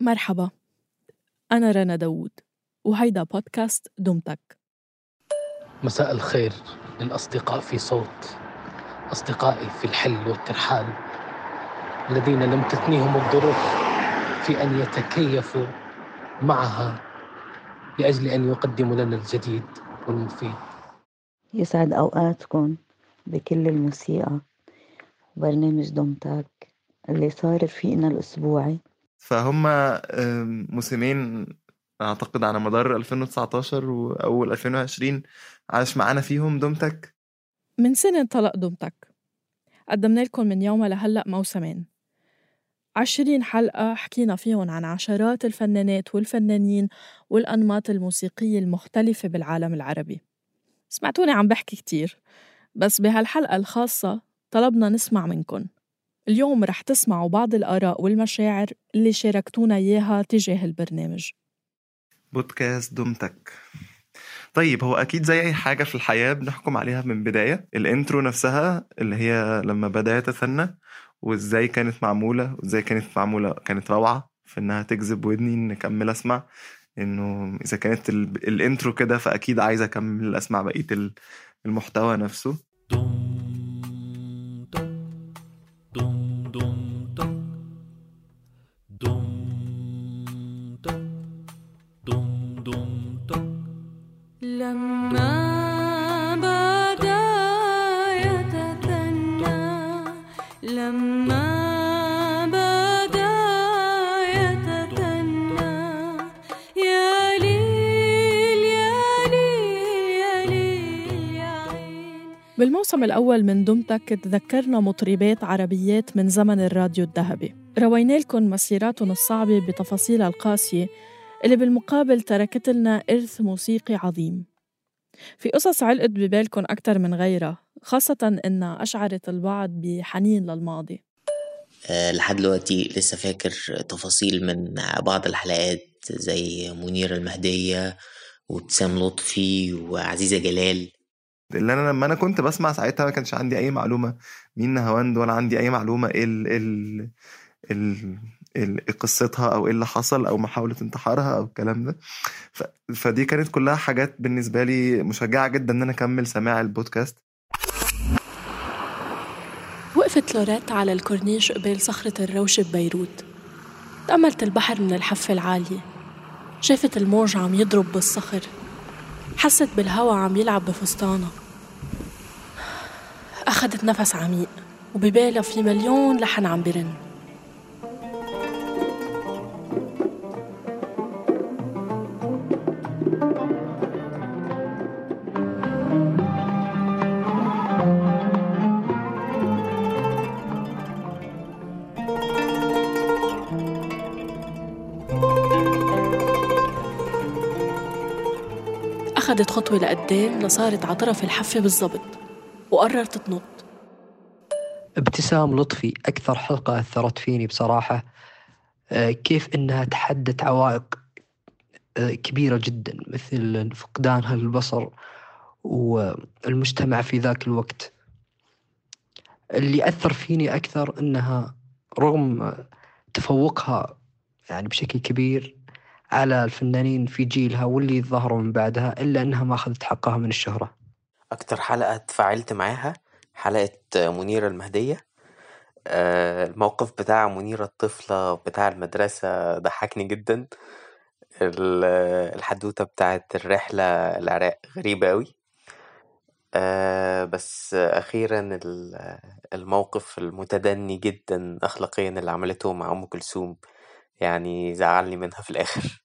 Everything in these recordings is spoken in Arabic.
مرحبا. أنا رنا داوود وهيدا بودكاست دمتك. مساء الخير للأصدقاء في صوت أصدقائي في الحل والترحال الذين لم تثنيهم الظروف في أن يتكيفوا معها لأجل أن يقدموا لنا الجديد والمفيد. يسعد أوقاتكم بكل الموسيقى. وبرنامج دومتك اللي صار فينا الأسبوعي. فهم موسمين أعتقد على مدار 2019 وأول 2020 عاش معانا فيهم دومتك. من سنة انطلق دمتك قدمنا لكم من يومها لهلأ موسمين. عشرين حلقة حكينا فيهم عن عشرات الفنانات والفنانين والأنماط الموسيقية المختلفة بالعالم العربي. سمعتوني عم بحكي كتير بس بهالحلقة الخاصة طلبنا نسمع منكن. اليوم رح تسمعوا بعض الآراء والمشاعر اللي شاركتونا إياها تجاه البرنامج. بودكاست دومتك طيب هو أكيد زي أي حاجة في الحياة بنحكم عليها من بداية. الإنترو نفسها اللي هي لما بدأت أتثنى وإزاي كانت معمولة وإزاي كانت معمولة كانت روعة في إنها تجذب ودني إن أكمل أسمع. إنه إذا كانت ال- الإنترو كده فأكيد عايز أكمل أسمع بقية ال- المحتوى نفسه. بالموسم الأول من دمتك تذكرنا مطربات عربيات من زمن الراديو الذهبي. روينا لكم مسيراتهم الصعبة بتفاصيلها القاسية اللي بالمقابل تركت لنا إرث موسيقي عظيم. في قصص علقت ببالكم أكتر من غيرها خاصة إنها أشعرت البعض بحنين للماضي. آه، لحد دلوقتي لسه فاكر تفاصيل من بعض الحلقات زي منيرة المهدية وابتسام لطفي وعزيزة جلال. اللي أنا لما أنا كنت بسمع ساعتها ما كانش عندي أي معلومة. مين نهاوند ولا عندي أي معلومة. إيه ال ال ال ال إيه قصتها؟ أو إيه اللي حصل؟ أو محاولة انتحارها؟ أو الكلام ده. فدي كانت كلها حاجات بالنسبة لي مشجعة جدا إن أنا أكمل سماع البودكاست. وقفت لوريت على الكورنيش قبال صخرة الروش ببيروت. تأملت البحر من الحفة العالية. شافت الموج عم يضرب بالصخر. حست بالهوا عم يلعب بفستانها أخدت نفس عميق وببالها في مليون لحن عم برن. أخدت خطوة لقدام لصارت على طرف الحفة بالضبط وقررت تنط. ابتسام لطفي أكثر حلقة أثرت فيني بصراحة آه، كيف إنها تحدت عوائق آه، كبيرة جدا مثل فقدانها للبصر والمجتمع في ذاك الوقت. اللي أثر فيني أكثر إنها رغم تفوقها يعني بشكل كبير على الفنانين في جيلها واللي ظهروا من بعدها إلا إنها ما أخذت حقها من الشهرة. أكتر حلقة تفاعلت معاها حلقة منيرة المهدية. آه، الموقف بتاع منيرة الطفلة بتاع المدرسة ضحكني جدا. ال- الحدوتة بتاعت الرحلة العراق غريبة أوي. آه، بس أخيرا ال- الموقف المتدني جدا أخلاقيا اللي عملته مع أم كلثوم يعني زعلني منها في الآخر.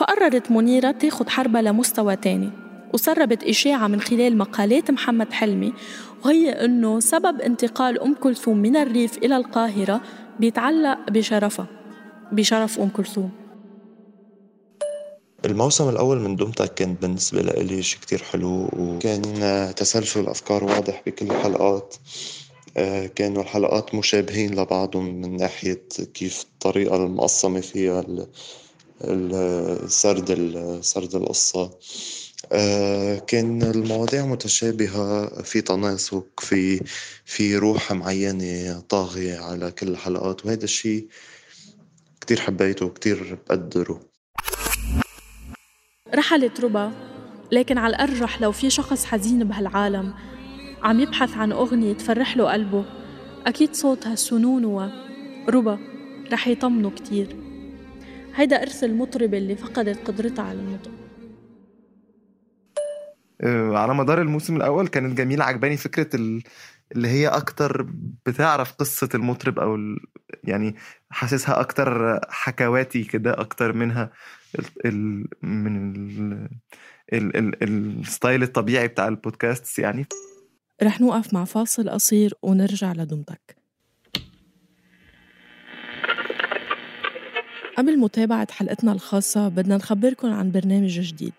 فقررت منيرة تاخد حربها لمستوى تاني وسربت إشاعة من خلال مقالات محمد حلمي وهي إنه سبب انتقال أم كلثوم من الريف إلى القاهرة بيتعلق بشرفها بشرف أم كلثوم. الموسم الأول من دومتك كان بالنسبة لإلي شي كتير حلو وكان تسلسل أفكار واضح بكل الحلقات. آه، كانوا الحلقات مشابهين لبعضهم من ناحية كيف الطريقة المقسمة فيها سرد سرد القصة. آه، كان المواضيع متشابهة في تناسق في في روح معينة طاغية على كل الحلقات وهذا الشيء كتير حبيته وكتير بقدره. رحلت ربا لكن على الأرجح لو في شخص حزين بهالعالم عم يبحث عن أغنية تفرح له قلبه أكيد صوتها سنون ربا رح يطمنه كتير. هيدا إرث المطربة اللي فقدت قدرتها على النطق آه، على مدار الموسم الأول كانت جميلة عجباني فكرة ال... اللي هي أكتر بتعرف قصة المطرب أو ال... يعني حاسسها أكتر حكواتي كده أكتر منها ال... ال... من ال... ال... ال... الستايل الطبيعي بتاع البودكاست يعني. رح نوقف مع فاصل قصير ونرجع لدمتك. قبل متابعة حلقتنا الخاصة بدنا نخبركن عن برنامج جديد.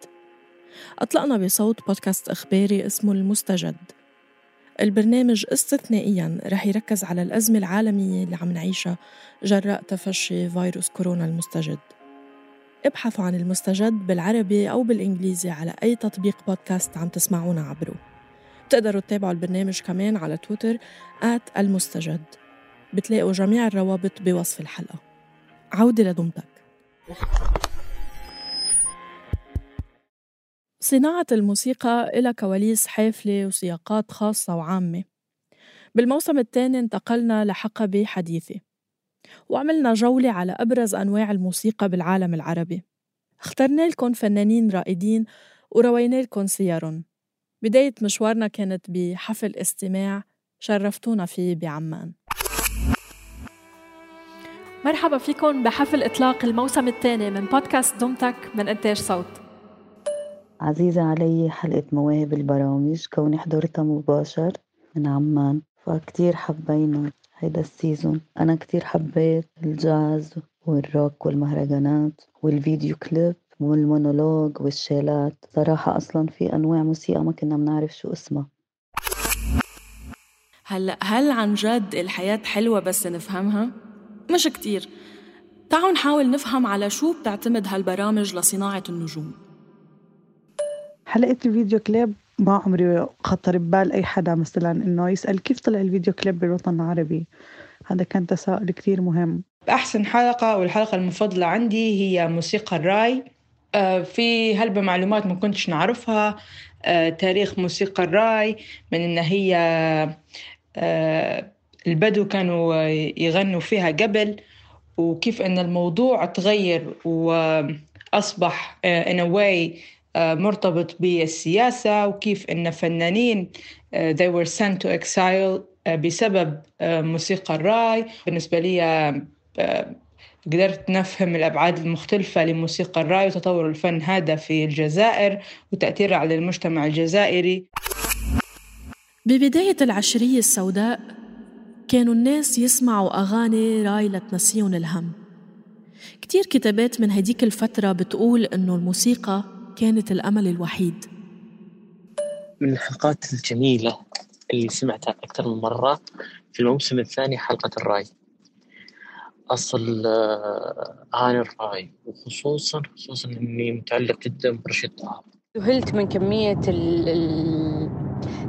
أطلقنا بصوت بودكاست إخباري اسمه المستجد. البرنامج استثنائيا رح يركز على الأزمة العالمية اللي عم نعيشها جراء تفشي فيروس كورونا المستجد. ابحثوا عن المستجد بالعربي أو بالإنجليزي على أي تطبيق بودكاست عم تسمعونا عبره. بتقدروا تتابعوا البرنامج كمان على تويتر المستجد. بتلاقوا جميع الروابط بوصف الحلقة. عودة لدمتك صناعة الموسيقى إلها كواليس حافلة وسياقات خاصة وعامة. بالموسم الثاني انتقلنا لحقبة حديثة وعملنا جولة على أبرز أنواع الموسيقى بالعالم العربي. اخترنا لكم فنانين رائدين وروينا لكم سيرهم بداية مشوارنا كانت بحفل استماع شرفتونا فيه بعمان. مرحبا فيكم بحفل إطلاق الموسم الثاني من بودكاست دمتك من إنتاج صوت. عزيزة علي حلقة مواهب البرامج كوني حضرتها مباشر. من عمان. فكتير حبينا هيدا ال season. أنا كتير حبيت الجاز والروك والمهرجانات والفيديو كليب والمونولوج والشيلات. صراحة أصلا في أنواع موسيقى ما كنا بنعرف شو اسمها. هلأ هل عن جد الحياة حلوة بس نفهمها؟ مش كتير. تعالوا نحاول نفهم على شو بتعتمد هالبرامج لصناعة النجوم. حلقة الفيديو كليب ما عمري خطر ببال أي حدا مثلا إنه يسأل كيف طلع الفيديو كليب بالوطن العربي. هذا كان تساؤل كتير مهم. أحسن حلقة والحلقة المفضلة عندي هي موسيقى الراي. آه، في هلبة معلومات ما كنتش نعرفها. آه، تاريخ موسيقى الراي من إن هي آه، البدو كانوا يغنوا فيها قبل وكيف إن الموضوع تغير وأصبح in a way مرتبط بالسياسة وكيف إن فنانين they were sent to exile بسبب موسيقى الرأي. بالنسبة لي قدرت نفهم الأبعاد المختلفة لموسيقى الرأي وتطور الفن هذا في الجزائر وتأثيره على المجتمع الجزائري. ببداية العشرية السوداء كانوا الناس يسمعوا أغاني راي لتنسيهم الهم. كتير كتابات من هديك الفترة بتقول إنه الموسيقى كانت الأمل الوحيد. من الحلقات الجميلة اللي سمعتها أكثر من مرة في الموسم الثاني حلقة الرأي. أصل آه، أغاني الرأي وخصوصا خصوصا إني متعلق جدا برشيد طه. ذهلت من كمية ال- ال-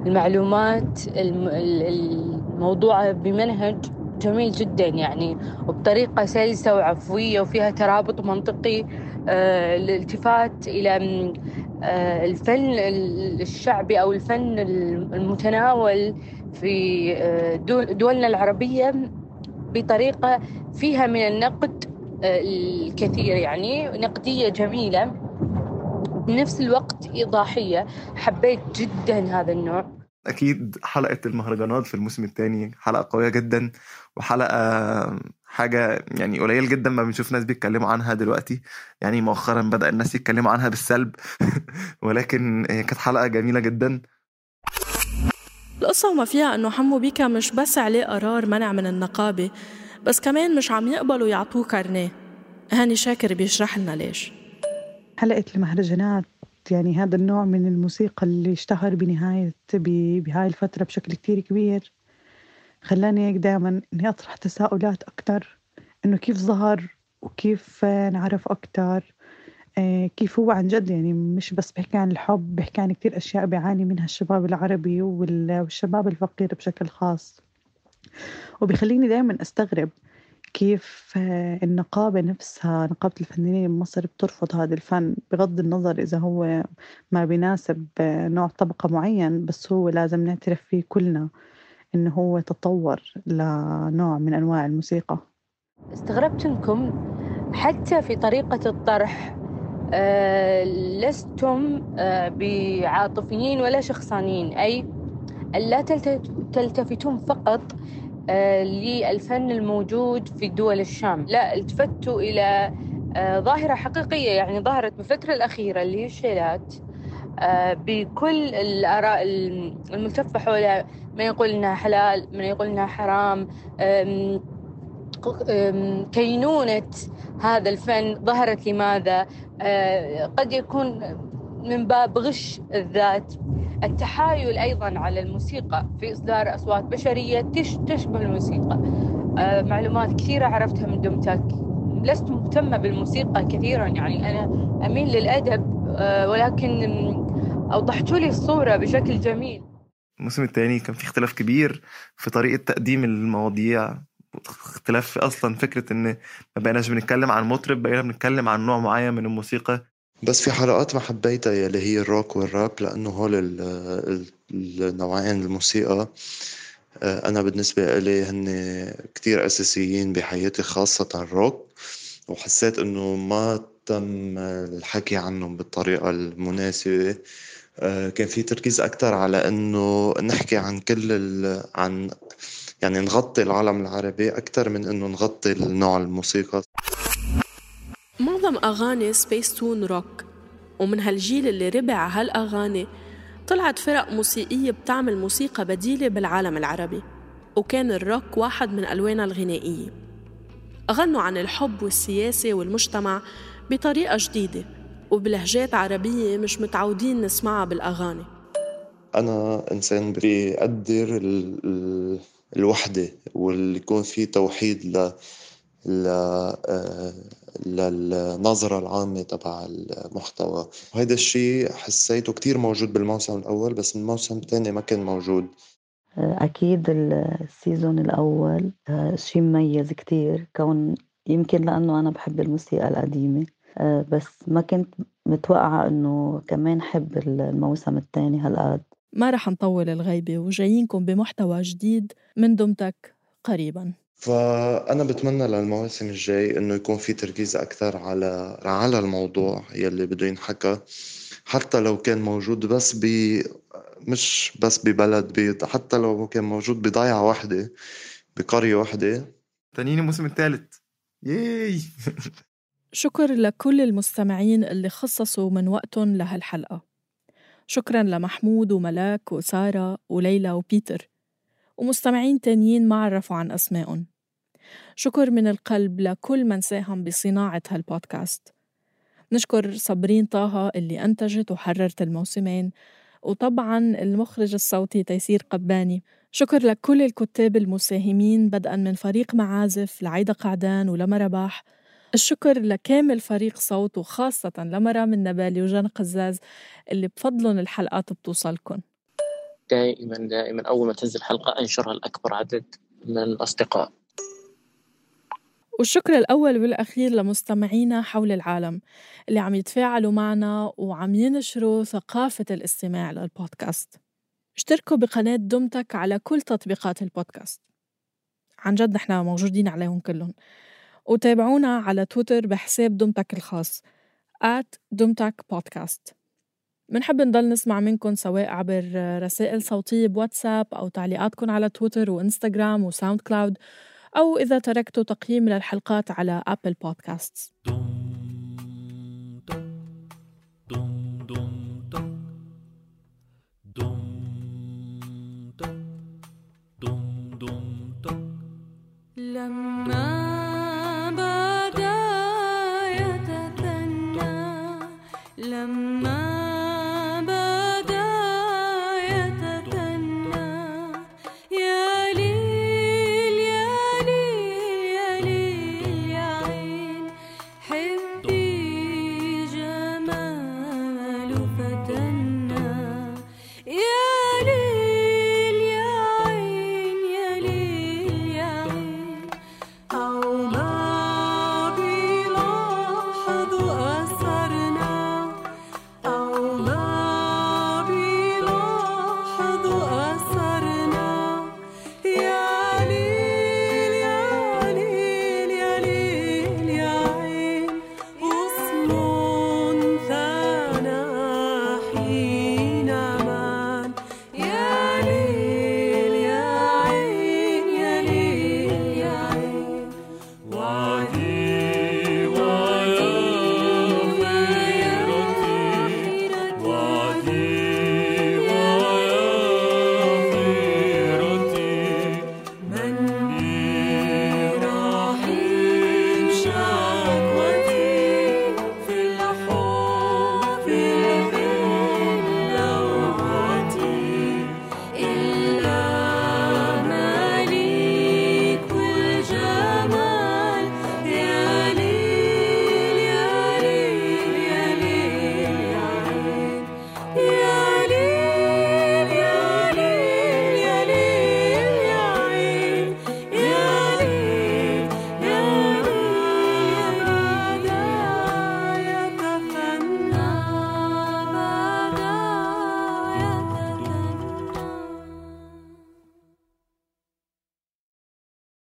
المعلومات الم- الموضوعة بمنهج جميل جدا يعني وبطريقة سلسة وعفوية وفيها ترابط منطقي آه، الالتفات إلى م- آه، الفن ال- الشعبي أو الفن المتناول في آه، دول- دولنا العربية بطريقة فيها من النقد آه، الكثير يعني نقدية جميلة. بنفس الوقت إيضاحية. حبيت جدا هذا النوع. أكيد حلقة المهرجانات في الموسم الثاني حلقة قوية جدا وحلقة حاجة يعني قليل جدا ما بنشوف ناس بيتكلموا عنها دلوقتي. يعني مؤخرا بدأ الناس يتكلموا عنها بالسلب ولكن هي كانت حلقة جميلة جدا. القصة وما فيها إنه حمو بيكا مش بس عليه قرار منع من النقابة بس كمان مش عم يقبلوا يعطوه كارنيه. هاني شاكر بيشرح لنا ليش. حلقة المهرجانات يعني هذا النوع من الموسيقى اللي اشتهر بنهاية بهاي الفترة بشكل كتير كبير. خلاني هيك دائما إني أطرح تساؤلات أكتر. إنه كيف ظهر وكيف آه، نعرف أكتر؟ آه، كيف هو عن جد؟ يعني مش بس بحكي عن الحب بحكي عن كتير أشياء بيعاني منها الشباب العربي وال- والشباب الفقير بشكل خاص. وبيخليني دائما أستغرب كيف آه، النقابة نفسها نقابة الفنانين بمصر بترفض هذا الفن بغض النظر إذا هو ما بيناسب آه، نوع طبقة معين بس هو لازم نعترف فيه كلنا إنه هو تطور لنوع من أنواع الموسيقى. استغربت منكم حتى في طريقة الطرح آه، لستم بعاطفيين ولا شخصانيين أي لا تلت- تلتفتون فقط للفن الموجود في دول الشام. لا التفتوا إلى آه، ظاهرة حقيقية يعني ظهرت بالفترة الأخيرة اللي هي الشيلات آه، بكل الآراء الملتفة حول من يقول إنها حلال من يقول إنها حرام كينونة هذا الفن. ظهرت لماذا؟ آه، قد يكون من باب غش الذات. التحايل أيضا على الموسيقى في إصدار أصوات بشرية تش- تشبه الموسيقى. آه، معلومات كثيرة عرفتها من دمتك لست مهتمة بالموسيقى كثيرا يعني أنا أميل للأدب آه، ولكن أم، أوضحتوا لي الصورة بشكل جميل. الموسم التاني كان في اختلاف كبير في طريقة تقديم المواضيع. اختلاف في أصلا فكرة إن ما بقيناش بنتكلم عن مطرب بقينا بنتكلم عن نوع معين من الموسيقى. بس في حلقات ما حبيتها يلي هي الروك والراب لأنه هول ال- ال- النوعين الموسيقى آه، أنا بالنسبة إلي هن كتير أساسيين بحياتي خاصة الروك وحسيت إنه ما تم الحكي عنهم بالطريقة المناسبة. آه، كان في تركيز أكتر على إنه نحكي عن كل ال... عن يعني نغطي العالم العربي أكتر من إنه نغطي النوع الموسيقى. معظم أغاني سبيس تون روك ومن هالجيل اللي ربع هالأغاني طلعت فرق موسيقية بتعمل موسيقى بديلة بالعالم العربي وكان الروك واحد من ألوانها الغنائية. غنوا عن الحب والسياسة والمجتمع بطريقة جديدة وبلهجات عربية مش متعودين نسمعها بالأغاني. أنا إنسان بيقدر ال... ال... الوحدة واللي يكون في توحيد ل... ل... آه، للنظرة العامة تبع المحتوى. وهذا الشيء حسيته كتير موجود بالموسم الأول بس الموسم الثاني ما كان موجود. أكيد السيزون الأول آه، شي مميز كتير كون يمكن لأنه أنا بحب الموسيقى القديمة آه، بس ما كنت متوقعة إنه كمان حب الموسم التاني هالقد. ما رح نطول الغيبة وجايينكم بمحتوى جديد من دمتك قريباً. فأنا بتمنى للمواسم الجاي إنه يكون في تركيز أكثر على على الموضوع يلي بده ينحكى حتى لو كان موجود بس ب مش بس ببلد بيض حتى لو كان موجود بضيعة واحدة بقرية واحدة. تانيين الموسم الثالث. ياي! شكر لكل المستمعين اللي خصصوا من وقتهم لهالحلقة. شكرا لمحمود وملاك وسارة وليلى وبيتر. ومستمعين تانيين ما عرفوا عن أسمائهم. شكر من القلب لكل من ساهم بصناعة هالبودكاست. نشكر صابرين طه اللي أنتجت وحررت الموسمين وطبعا المخرج الصوتي تيسير قباني. شكر لكل الكتاب المساهمين بدءا من فريق معازف لعيدة قعدان ولما رباح الشكر لكامل فريق صوت وخاصة لمرام النبالي وجان قزاز اللي بفضلهم الحلقات بتوصلكن. دائما دائما أول ما تنزل حلقة أنشرها لأكبر عدد من الأصدقاء. والشكر الأول والأخير لمستمعينا حول العالم اللي عم يتفاعلوا معنا وعم ينشروا ثقافة الاستماع للبودكاست. اشتركوا بقناة دمتك على كل تطبيقات البودكاست. عن جد نحن موجودين عليهم كلهم. وتابعونا على تويتر بحساب دمتك الخاص at دمتك بودكاست منحب نضل نسمع منكم سواء عبر رسائل صوتية بواتساب أو تعليقاتكم على تويتر وإنستغرام و SoundCloud أو إذا تركتوا تقييم للحلقات على Apple Podcast